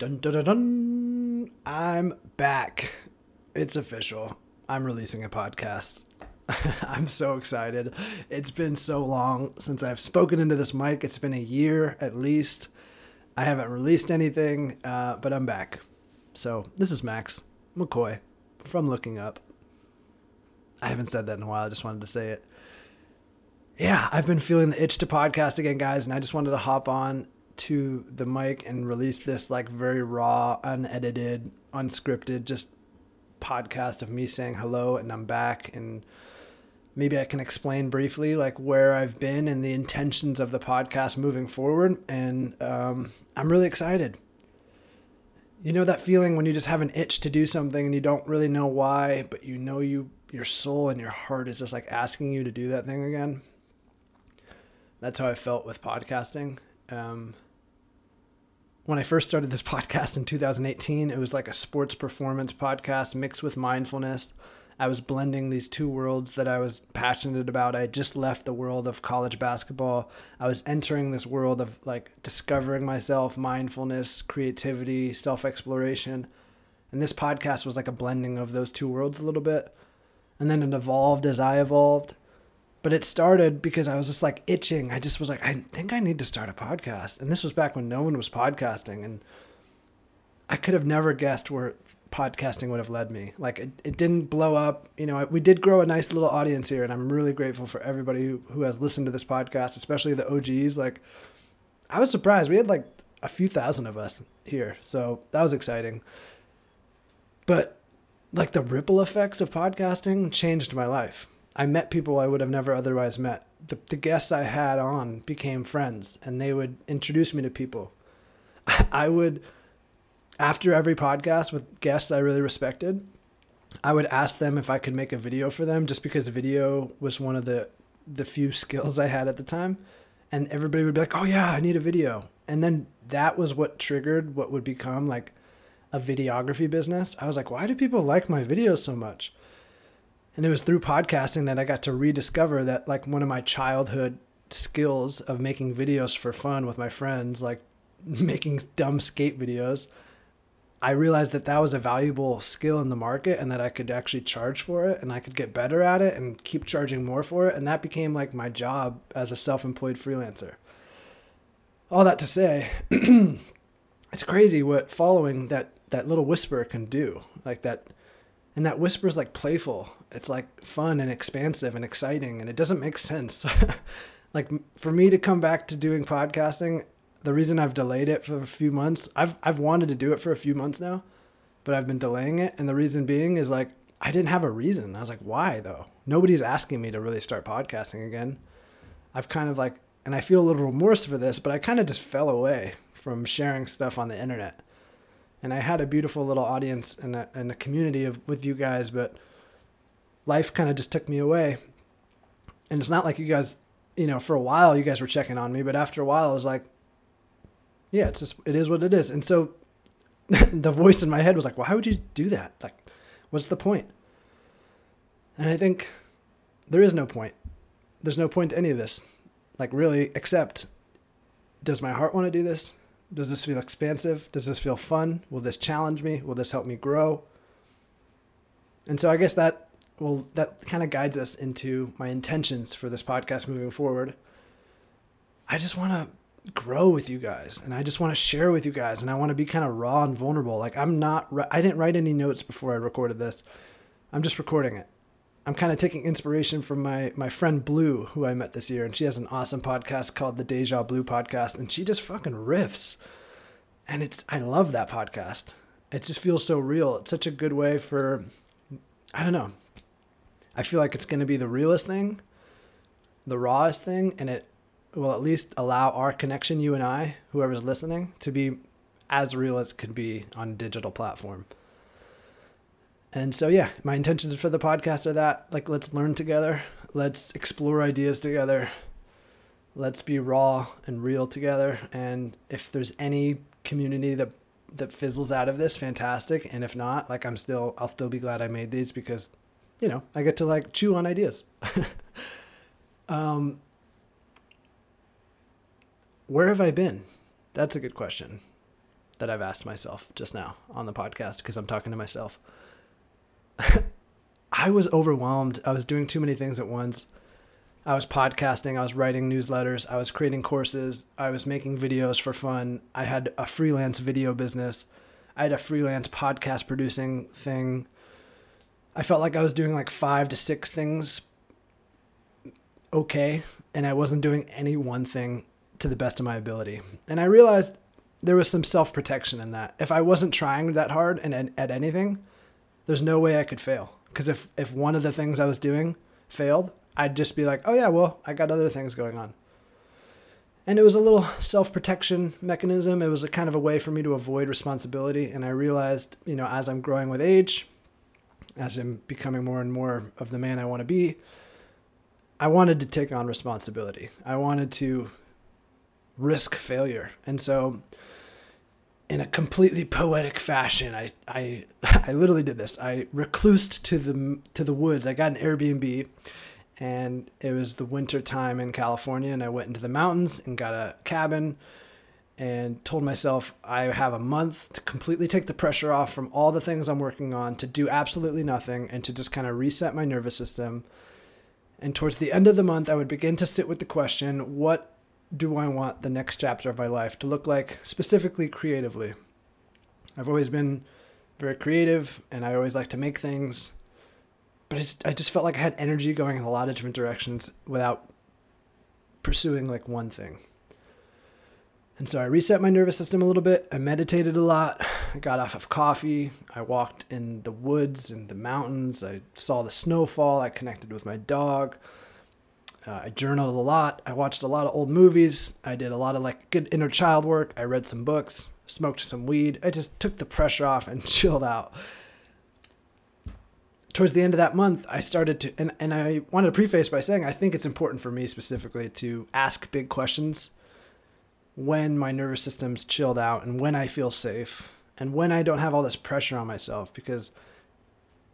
Dun, dun, dun, dun. I'm back. It's official. I'm releasing a podcast. I'm so excited. It's been so long since I've spoken into this mic. It's been a year at least. I haven't released anything, uh, but I'm back. So, this is Max McCoy from Looking Up. I haven't said that in a while. I just wanted to say it. Yeah, I've been feeling the itch to podcast again, guys, and I just wanted to hop on to the mic and release this like very raw, unedited, unscripted, just podcast of me saying hello and I'm back and maybe I can explain briefly like where I've been and the intentions of the podcast moving forward. And um, I'm really excited. You know that feeling when you just have an itch to do something and you don't really know why, but you know you your soul and your heart is just like asking you to do that thing again. That's how I felt with podcasting. Um, when I first started this podcast in 2018, it was like a sports performance podcast mixed with mindfulness. I was blending these two worlds that I was passionate about. I just left the world of college basketball. I was entering this world of like discovering myself, mindfulness, creativity, self exploration. And this podcast was like a blending of those two worlds a little bit. And then it evolved as I evolved. But it started because I was just like itching. I just was like, I think I need to start a podcast. And this was back when no one was podcasting. And I could have never guessed where podcasting would have led me. Like it, it didn't blow up. You know, we did grow a nice little audience here. And I'm really grateful for everybody who, who has listened to this podcast, especially the OGs. Like I was surprised. We had like a few thousand of us here. So that was exciting. But like the ripple effects of podcasting changed my life. I met people I would have never otherwise met. The, the guests I had on became friends and they would introduce me to people. I would, after every podcast with guests I really respected, I would ask them if I could make a video for them just because video was one of the, the few skills I had at the time. And everybody would be like, oh, yeah, I need a video. And then that was what triggered what would become like a videography business. I was like, why do people like my videos so much? And it was through podcasting that I got to rediscover that like one of my childhood skills of making videos for fun with my friends, like making dumb skate videos. I realized that that was a valuable skill in the market and that I could actually charge for it and I could get better at it and keep charging more for it. And that became like my job as a self employed freelancer. All that to say, it's crazy what following that, that little whisper can do. Like that and that whisper is like playful it's like fun and expansive and exciting and it doesn't make sense. Like for me to come back to doing podcasting the reason i've delayed it for a few months i've i've wanted to do it for a few months now but i've been delaying it and the reason being is like i didn't have a reason. I was like why though? Nobody's asking me to really start podcasting again. I've kind of like and i feel a little remorse for this but i kind of just fell away from sharing stuff on the internet. And I had a beautiful little audience and a, and a community of with you guys, but life kind of just took me away. And it's not like you guys, you know, for a while you guys were checking on me, but after a while I was like, yeah, it's just it is what it is. And so the voice in my head was like, why would you do that? Like, what's the point? And I think there is no point. There's no point to any of this. Like really, except does my heart want to do this? Does this feel expansive? Does this feel fun? Will this challenge me? Will this help me grow? And so I guess that well that kind of guides us into my intentions for this podcast moving forward. I just want to grow with you guys and I just want to share with you guys and I want to be kind of raw and vulnerable. Like I'm not I didn't write any notes before I recorded this. I'm just recording it. I'm kind of taking inspiration from my my friend Blue, who I met this year, and she has an awesome podcast called the Deja Blue Podcast, and she just fucking riffs, and it's I love that podcast. It just feels so real. It's such a good way for, I don't know. I feel like it's going to be the realest thing, the rawest thing, and it will at least allow our connection, you and I, whoever's listening, to be as real as can be on a digital platform. And so, yeah, my intentions for the podcast are that like, let's learn together, let's explore ideas together, let's be raw and real together. And if there's any community that that fizzles out of this, fantastic. And if not, like, I'm still, I'll still be glad I made these because, you know, I get to like chew on ideas. um, where have I been? That's a good question. that I've asked myself just now on the podcast because I'm talking to myself. I was overwhelmed. I was doing too many things at once. I was podcasting, I was writing newsletters, I was creating courses, I was making videos for fun. I had a freelance video business. I had a freelance podcast producing thing. I felt like I was doing like 5 to 6 things okay, and I wasn't doing any one thing to the best of my ability. And I realized there was some self-protection in that. If I wasn't trying that hard and at, at anything, there's no way I could fail. Because if if one of the things I was doing failed, I'd just be like, oh yeah, well, I got other things going on. And it was a little self protection mechanism. It was a kind of a way for me to avoid responsibility. And I realized, you know, as I'm growing with age, as I'm becoming more and more of the man I want to be, I wanted to take on responsibility. I wanted to risk failure. And so in a completely poetic fashion. I, I, I literally did this. I reclused to the to the woods. I got an Airbnb, and it was the winter time in California. And I went into the mountains and got a cabin, and told myself I have a month to completely take the pressure off from all the things I'm working on, to do absolutely nothing, and to just kind of reset my nervous system. And towards the end of the month, I would begin to sit with the question: What do I want the next chapter of my life to look like, specifically creatively? I've always been very creative and I always like to make things, but I just, felt like I had energy going in a lot of different directions without pursuing like one thing. And so I reset my nervous system a little bit. I meditated a lot. I got off of coffee. I walked in the woods and the mountains. I saw the snowfall. I connected with my dog. Uh, I journaled a lot. I watched a lot of old movies. I did a lot of like good inner child work. I read some books, smoked some weed. I just took the pressure off and chilled out. Towards the end of that month, I started to, and, and I wanted to preface by saying I think it's important for me specifically to ask big questions when my nervous system's chilled out and when I feel safe and when I don't have all this pressure on myself because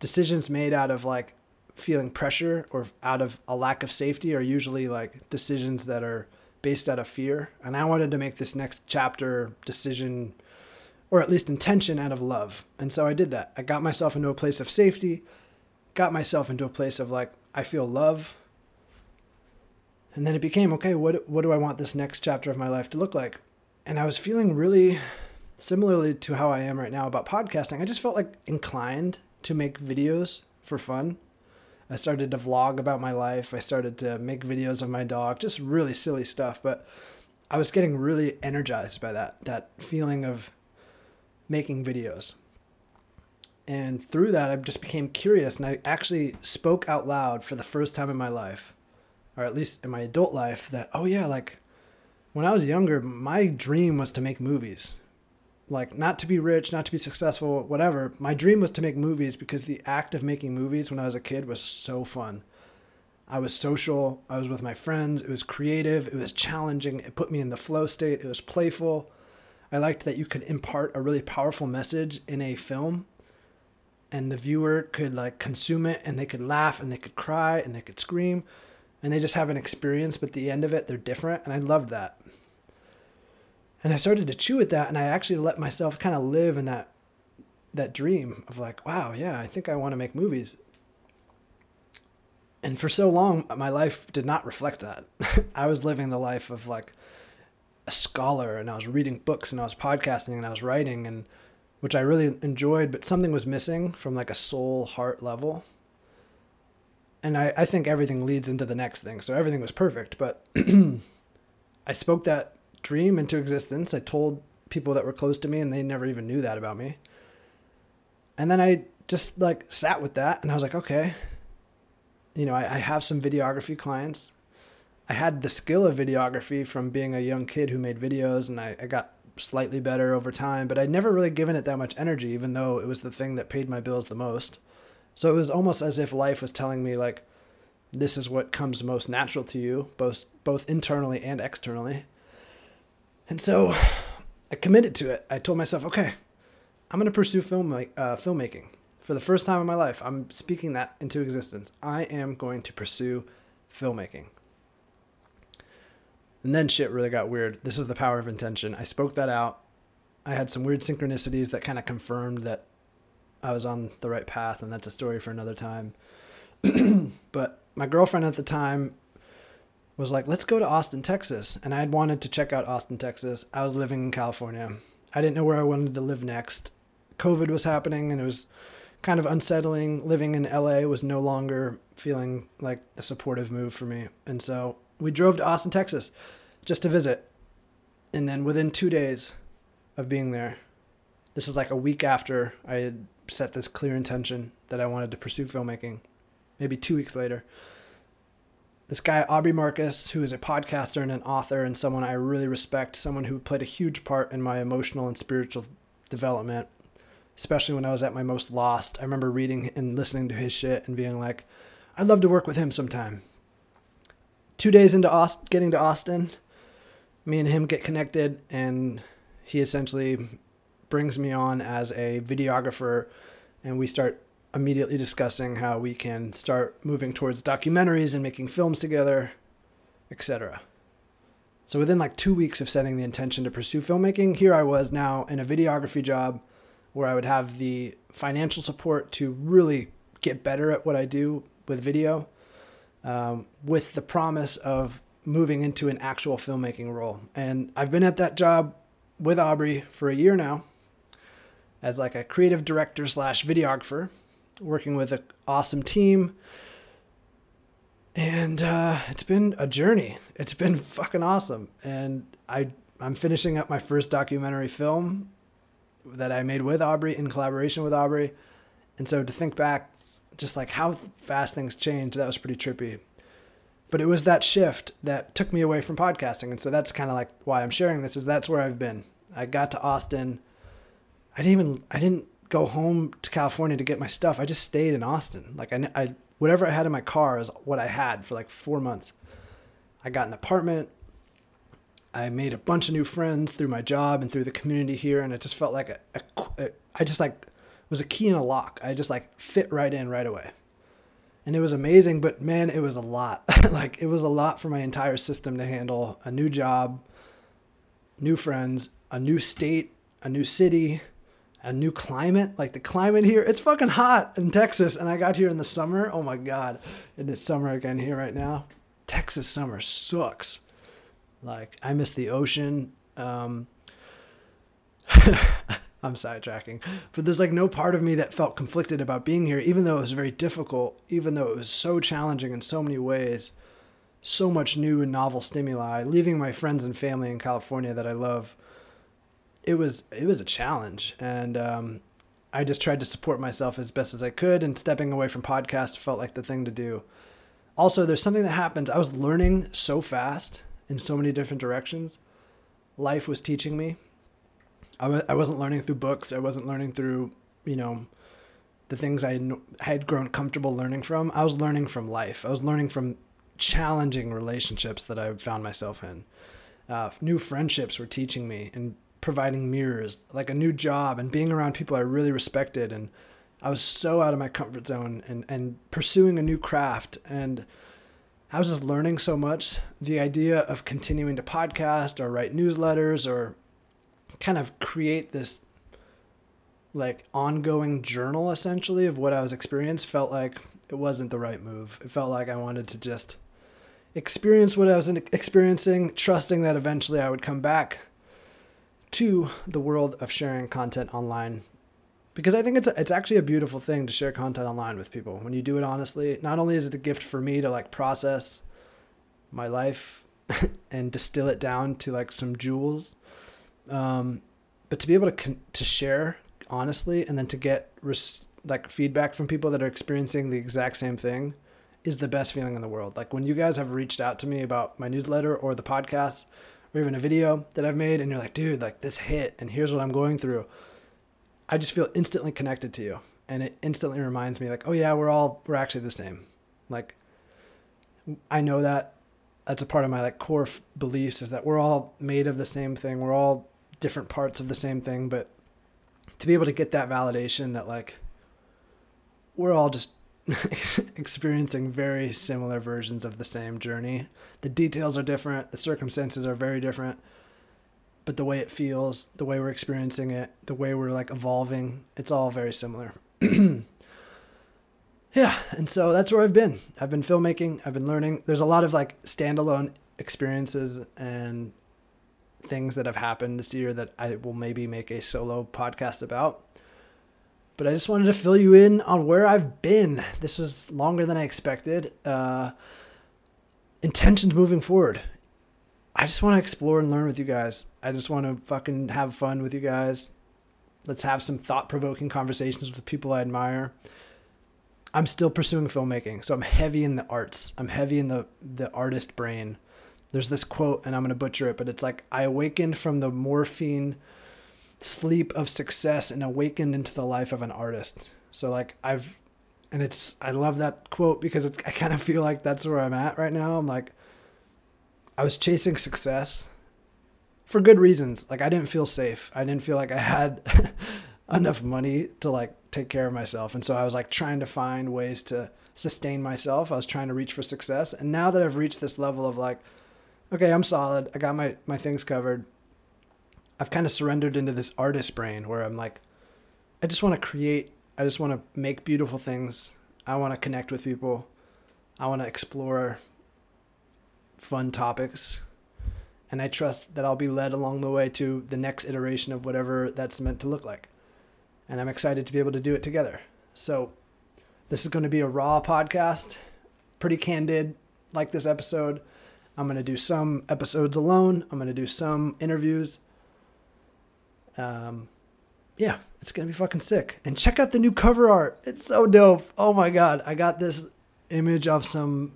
decisions made out of like feeling pressure or out of a lack of safety are usually like decisions that are based out of fear. And I wanted to make this next chapter decision or at least intention out of love. And so I did that. I got myself into a place of safety, got myself into a place of like, I feel love. And then it became, okay, what, what do I want this next chapter of my life to look like? And I was feeling really similarly to how I am right now about podcasting. I just felt like inclined to make videos for fun I started to vlog about my life. I started to make videos of my dog, just really silly stuff. But I was getting really energized by that, that feeling of making videos. And through that, I just became curious and I actually spoke out loud for the first time in my life, or at least in my adult life, that, oh yeah, like when I was younger, my dream was to make movies like not to be rich, not to be successful, whatever. My dream was to make movies because the act of making movies when I was a kid was so fun. I was social, I was with my friends, it was creative, it was challenging, it put me in the flow state, it was playful. I liked that you could impart a really powerful message in a film and the viewer could like consume it and they could laugh and they could cry and they could scream and they just have an experience but the end of it they're different and I loved that. And I started to chew at that and I actually let myself kind of live in that that dream of like, wow, yeah, I think I want to make movies. And for so long my life did not reflect that. I was living the life of like a scholar and I was reading books and I was podcasting and I was writing and which I really enjoyed, but something was missing from like a soul heart level. And I, I think everything leads into the next thing. So everything was perfect, but I spoke that dream into existence. I told people that were close to me and they never even knew that about me. And then I just like sat with that and I was like, okay, you know, I, I have some videography clients. I had the skill of videography from being a young kid who made videos and I, I got slightly better over time, but I'd never really given it that much energy, even though it was the thing that paid my bills the most. So it was almost as if life was telling me like, this is what comes most natural to you, both both internally and externally. And so I committed to it. I told myself, okay, I'm going to pursue film, uh, filmmaking. For the first time in my life, I'm speaking that into existence. I am going to pursue filmmaking. And then shit really got weird. This is the power of intention. I spoke that out. I had some weird synchronicities that kind of confirmed that I was on the right path, and that's a story for another time. but my girlfriend at the time was like, let's go to Austin, Texas. And I had wanted to check out Austin, Texas. I was living in California. I didn't know where I wanted to live next. COVID was happening and it was kind of unsettling. Living in LA was no longer feeling like the supportive move for me. And so we drove to Austin, Texas just to visit. And then within two days of being there, this is like a week after I had set this clear intention that I wanted to pursue filmmaking maybe two weeks later. This guy, Aubrey Marcus, who is a podcaster and an author and someone I really respect, someone who played a huge part in my emotional and spiritual development, especially when I was at my most lost. I remember reading and listening to his shit and being like, I'd love to work with him sometime. Two days into Aust- getting to Austin, me and him get connected, and he essentially brings me on as a videographer, and we start immediately discussing how we can start moving towards documentaries and making films together, etc. So within like two weeks of setting the intention to pursue filmmaking, here I was now in a videography job where I would have the financial support to really get better at what I do with video, um, with the promise of moving into an actual filmmaking role. And I've been at that job with Aubrey for a year now as like a creative director slash videographer working with an awesome team. And uh, it's been a journey. It's been fucking awesome. And I I'm finishing up my first documentary film that I made with Aubrey in collaboration with Aubrey. And so to think back, just like how fast things changed, that was pretty trippy. But it was that shift that took me away from podcasting. And so that's kind of like why I'm sharing this is that's where I've been. I got to Austin. I didn't even I didn't go home to California to get my stuff. I just stayed in Austin. Like I, I whatever I had in my car is what I had for like four months. I got an apartment. I made a bunch of new friends through my job and through the community here, and it just felt like a, a, a I just like was a key in a lock. I just like fit right in right away. And it was amazing, but man, it was a lot. like it was a lot for my entire system to handle. A new job, new friends, a new state, a new city, a new climate. Like the climate here, it's fucking hot in Texas. And I got here in the summer. Oh my God. And it's summer again here right now. Texas summer sucks. Like I miss the ocean. Um, I'm sidetracking, but there's like no part of me that felt conflicted about being here, even though it was very difficult, even though it was so challenging in so many ways, so much new and novel stimuli, leaving my friends and family in California that I love it was it was a challenge, and um, I just tried to support myself as best as I could. And stepping away from podcast felt like the thing to do. Also, there's something that happens. I was learning so fast in so many different directions. Life was teaching me. I w- I wasn't learning through books. I wasn't learning through, you know, the things I had grown comfortable learning from. I was learning from life. I was learning from challenging relationships that I found myself in. Uh, new friendships were teaching me and providing mirrors, like a new job and being around people I really respected. And I was so out of my comfort zone and, and pursuing a new craft. And I was just learning so much. The idea of continuing to podcast or write newsletters or kind of create this like ongoing journal essentially of what I was experiencing felt like it wasn't the right move. It felt like I wanted to just experience what I was experiencing, trusting that eventually I would come back to the world of sharing content online because I think it's a, it's actually a beautiful thing to share content online with people when you do it honestly. Not only is it a gift for me to like process my life and distill it down to like some jewels, um, but to be able to con- to share honestly and then to get res- like feedback from people that are experiencing the exact same thing is the best feeling in the world. Like when you guys have reached out to me about my newsletter or the podcast or even a video that I've made and you're like, dude, like this hit and here's what I'm going through. I just feel instantly connected to you. And it instantly reminds me like, oh yeah, we're all we're actually the same. Like I know that that's a part of my like core f- beliefs is that we're all made of the same thing. We're all different parts of the same thing, but to be able to get that validation that like we're all just experiencing very similar versions of the same journey. The details are different, the circumstances are very different, but the way it feels, the way we're experiencing it, the way we're like evolving, it's all very similar. yeah, and so that's where I've been. I've been filmmaking, I've been learning. There's a lot of like standalone experiences and things that have happened this year that I will maybe make a solo podcast about. But I just wanted to fill you in on where I've been. This was longer than I expected. Uh, intentions moving forward. I just want to explore and learn with you guys. I just want to fucking have fun with you guys. Let's have some thought provoking conversations with people I admire. I'm still pursuing filmmaking, so I'm heavy in the arts. I'm heavy in the the artist brain. There's this quote, and I'm gonna butcher it, but it's like I awakened from the morphine sleep of success and awakened into the life of an artist. So like I've, and it's I love that quote because it, I kind of feel like that's where I'm at right now. I'm like I was chasing success for good reasons. Like I didn't feel safe. I didn't feel like I had enough money to like take care of myself. And so I was like trying to find ways to sustain myself. I was trying to reach for success. And now that I've reached this level of like, okay, I'm solid. I got my, my things covered. I've kind of surrendered into this artist brain where I'm like, I just want to create. I just want to make beautiful things. I want to connect with people. I want to explore fun topics. And I trust that I'll be led along the way to the next iteration of whatever that's meant to look like. And I'm excited to be able to do it together. So, this is going to be a raw podcast, pretty candid, like this episode. I'm going to do some episodes alone, I'm going to do some interviews. Um, yeah, it's to be fucking sick. And check out the new cover art. It's so dope. Oh my God. I got this image of some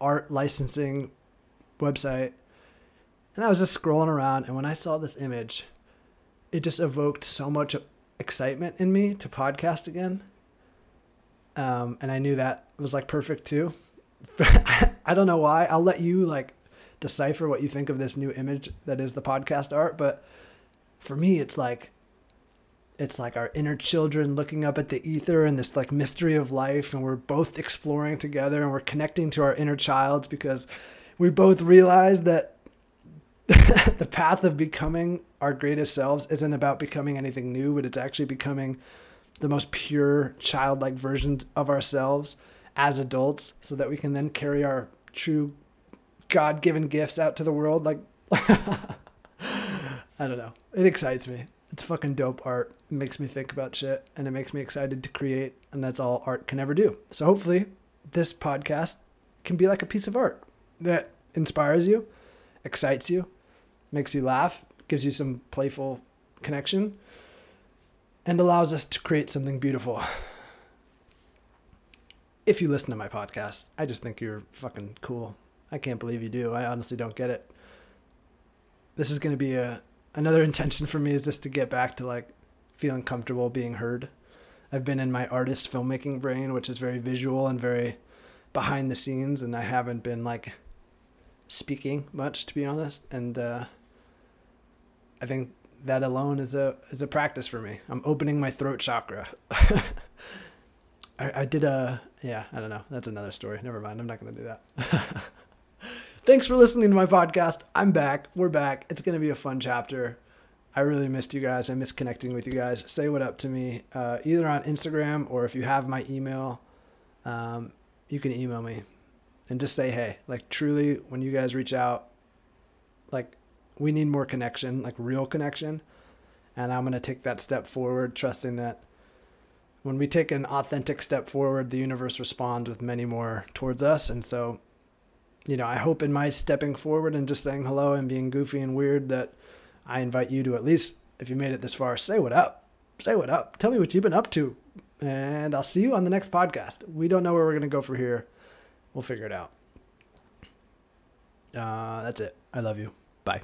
art licensing website and I was just scrolling around. And when I saw this image, it just evoked so much excitement in me to podcast again. Um, and I knew that was like perfect too. I don't know why. I'll let you like decipher what you think of this new image that is the podcast art. But for me, it's like it's like our inner children looking up at the ether and this like mystery of life and we're both exploring together and we're connecting to our inner childs because we both realize that the path of becoming our greatest selves isn't about becoming anything new, but it's actually becoming the most pure childlike version of ourselves as adults so that we can then carry our true God given gifts out to the world. Like, I don't know. It excites me. It's fucking dope art. It makes me think about shit and it makes me excited to create. And that's all art can ever do. So hopefully, this podcast can be like a piece of art that inspires you, excites you, makes you laugh, gives you some playful connection, and allows us to create something beautiful. If you listen to my podcast, I just think you're fucking cool. I can't believe you do. I honestly don't get it. This is going to be a another intention for me is just to get back to like feeling comfortable being heard. I've been in my artist filmmaking brain, which is very visual and very behind the scenes, and I haven't been like speaking much, to be honest. And uh, I think that alone is a is a practice for me. I'm opening my throat chakra. I, I did a yeah, I don't know. That's another story. Never mind. I'm not gonna do that. Thanks for listening to my podcast. I'm back. We're back. It's gonna be a fun chapter. I really missed you guys. I miss connecting with you guys. Say what up to me, uh, either on Instagram or if you have my email, um, you can email me and just say hey. Like truly, when you guys reach out, like we need more connection, like real connection. And I'm going to take that step forward, trusting that when we take an authentic step forward, the universe responds with many more towards us. And so, you know, I hope in my stepping forward and just saying hello and being goofy and weird that I invite you to at least, if you made it this far, say what up. Say what up. Tell me what you've been up to. And I'll see you on the next podcast. We don't know where we're going to go from here. We'll figure it out. Uh, that's it. I love you. Bye.